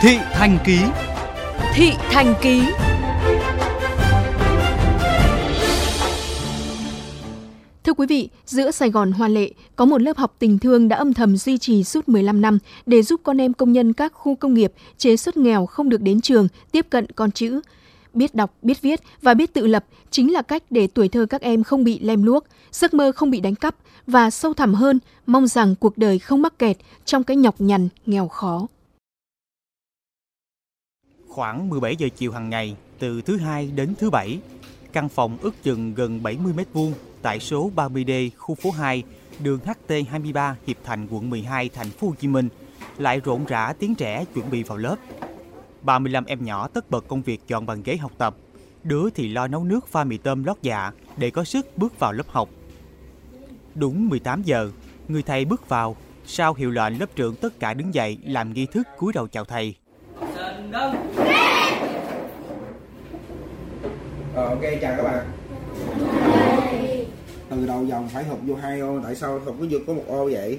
Thị Thành Ký Thị Thành Ký Thưa quý vị, giữa Sài Gòn Hoa Lệ có một lớp học tình thương đã âm thầm duy trì suốt 15 năm để giúp con em công nhân các khu công nghiệp chế xuất nghèo không được đến trường tiếp cận con chữ. Biết đọc, biết viết và biết tự lập chính là cách để tuổi thơ các em không bị lem luốc, giấc mơ không bị đánh cắp và sâu thẳm hơn, mong rằng cuộc đời không mắc kẹt trong cái nhọc nhằn, nghèo khó. Khoảng 17 giờ chiều hàng ngày, từ thứ hai đến thứ bảy, căn phòng ước chừng gần 70 mét vuông tại số 30D, khu phố 2, đường HT23, Hiệp Thành, quận 12, thành phố Hồ Chí Minh lại rộn rã tiếng trẻ chuẩn bị vào lớp. 35 em nhỏ tất bật công việc dọn bàn ghế học tập, đứa thì lo nấu nước pha mì tôm lót dạ để có sức bước vào lớp học. Đúng 18 giờ, người thầy bước vào, sau hiệu lệnh lớp trưởng tất cả đứng dậy làm nghi thức cúi đầu chào thầy. Ờ, ok chào các bạn từ đầu dòng phải học vô hai ô tại sao không có vô có một ô vậy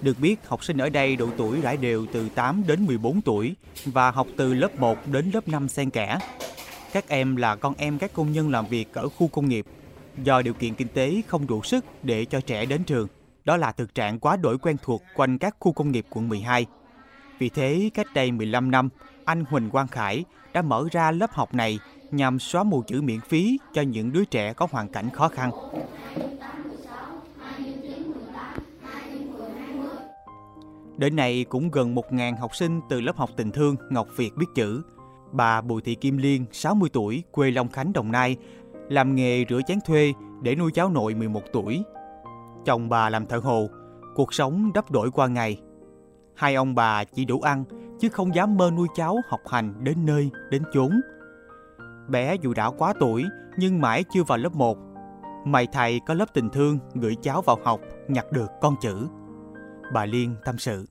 Được biết, học sinh ở đây độ tuổi rải đều từ 8 đến 14 tuổi và học từ lớp 1 đến lớp 5 xen kẽ. Các em là con em các công nhân làm việc ở khu công nghiệp. Do điều kiện kinh tế không đủ sức để cho trẻ đến trường, đó là thực trạng quá đổi quen thuộc quanh các khu công nghiệp quận 12. Vì thế, cách đây 15 năm, anh Huỳnh Quang Khải đã mở ra lớp học này nhằm xóa mù chữ miễn phí cho những đứa trẻ có hoàn cảnh khó khăn. Đến nay cũng gần 1.000 học sinh từ lớp học tình thương Ngọc Việt biết chữ. Bà Bùi Thị Kim Liên, 60 tuổi, quê Long Khánh, Đồng Nai, làm nghề rửa chén thuê để nuôi cháu nội 11 tuổi. Chồng bà làm thợ hồ, cuộc sống đắp đổi qua ngày. Hai ông bà chỉ đủ ăn, chứ không dám mơ nuôi cháu học hành đến nơi, đến chốn. Bé dù đã quá tuổi, nhưng mãi chưa vào lớp 1. Mày thầy có lớp tình thương gửi cháu vào học, nhặt được con chữ. Bà Liên tâm sự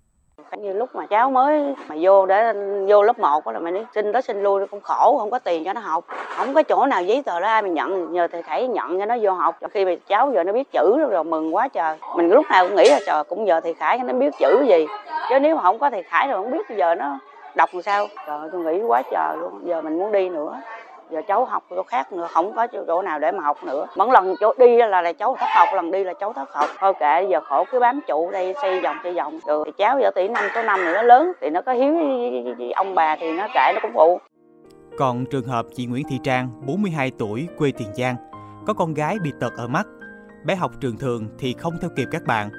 như lúc mà cháu mới mà vô để vô lớp 1 đó là mình xin tới xin lui cũng khổ không có tiền cho nó học. Không có chỗ nào giấy tờ đó ai mà nhận nhờ thầy khải nhận cho nó vô học. Khi mà cháu giờ nó biết chữ rồi, rồi mừng quá trời. Mình lúc nào cũng nghĩ là trời cũng giờ thầy khải nó biết chữ gì. Chứ nếu mà không có thầy khải rồi không biết bây giờ nó đọc làm sao? Trời tôi nghĩ quá trời luôn giờ mình muốn đi nữa giờ cháu học chỗ khác nữa không có chỗ nào để mà học nữa mỗi lần chỗ đi là, là cháu thất học lần đi là cháu thất học thôi kệ giờ khổ cứ bám trụ đây xây vòng xây vòng rồi thì cháu giờ tỷ năm số năm thì nó lớn thì nó có hiếu với, với ông bà thì nó kệ nó cũng phụ Còn trường hợp chị Nguyễn Thị Trang, 42 tuổi, quê Tiền Giang, có con gái bị tật ở mắt. Bé học trường thường thì không theo kịp các bạn.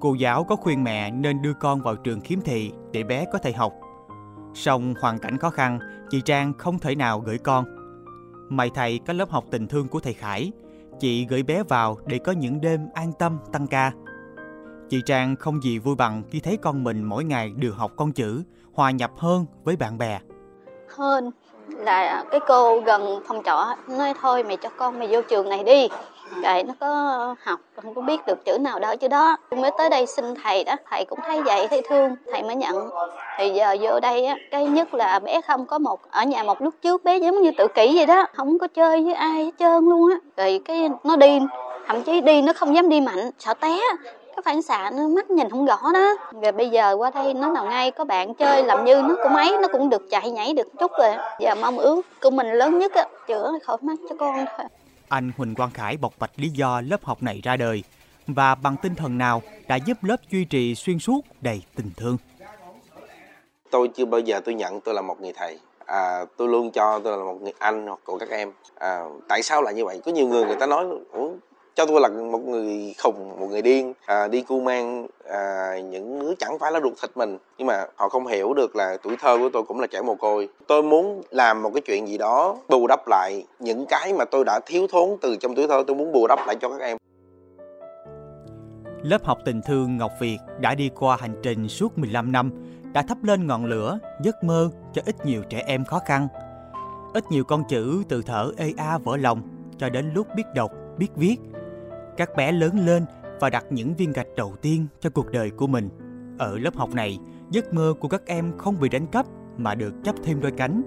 Cô giáo có khuyên mẹ nên đưa con vào trường khiếm thị để bé có thể học. Song hoàn cảnh khó khăn, chị Trang không thể nào gửi con. May thầy có lớp học tình thương của thầy Khải, chị gửi bé vào để có những đêm an tâm tăng ca. Chị Trang không gì vui bằng khi thấy con mình mỗi ngày được học con chữ, hòa nhập hơn với bạn bè. hơn là cái cô gần phòng trọ nói thôi mày cho con mày vô trường này đi rồi nó có học, không có biết được chữ nào đó chứ đó. Mới tới đây xin thầy đó, thầy cũng thấy vậy, thấy thương. Thầy mới nhận. Thì giờ vô đây á, cái nhất là bé không có một, ở nhà một lúc trước, bé giống như tự kỷ vậy đó. Không có chơi với ai hết trơn luôn á. Rồi cái nó đi, thậm chí đi nó không dám đi mạnh, sợ té. Cái phản xạ nó mắt nhìn không rõ đó. Rồi bây giờ qua đây nó nào ngay, có bạn chơi làm như nó cũng ấy, nó cũng được chạy nhảy được chút rồi. Giờ mong ước của mình lớn nhất á, chữa khỏi mắt cho con thôi. Anh Huỳnh Quang Khải bộc bạch lý do lớp học này ra đời và bằng tinh thần nào đã giúp lớp duy trì xuyên suốt đầy tình thương. tôi chưa bao giờ tôi nhận tôi là một người thầy. À, tôi luôn cho tôi là một người anh hoặc của các em. À, tại sao lại như vậy? Có nhiều người người ta nói Ủa, cho tôi là một người khùng một người điên. À, đi cu mang à, những đứa chẳng phải là ruột thịt mình. Nhưng mà họ không hiểu được là tuổi thơ của tôi cũng là trẻ mồ côi. Tôi muốn làm một cái chuyện gì đó bù đắp lại những cái mà tôi đã thiếu thốn từ trong tuổi thơ. Tôi muốn bù đắp lại cho các em. Lớp học tình thương Ngọc Việt đã đi qua hành trình suốt 15 năm, đã thắp lên ngọn lửa, giấc mơ cho ít nhiều trẻ em khó khăn. Ít nhiều con chữ từ thở ê a vỡ lòng cho đến lúc biết đọc, biết viết. Các bé lớn lên và đặt những viên gạch đầu tiên cho cuộc đời của mình. Ở lớp học này, giấc mơ của các em không bị đánh cắp mà được chấp thêm đôi cánh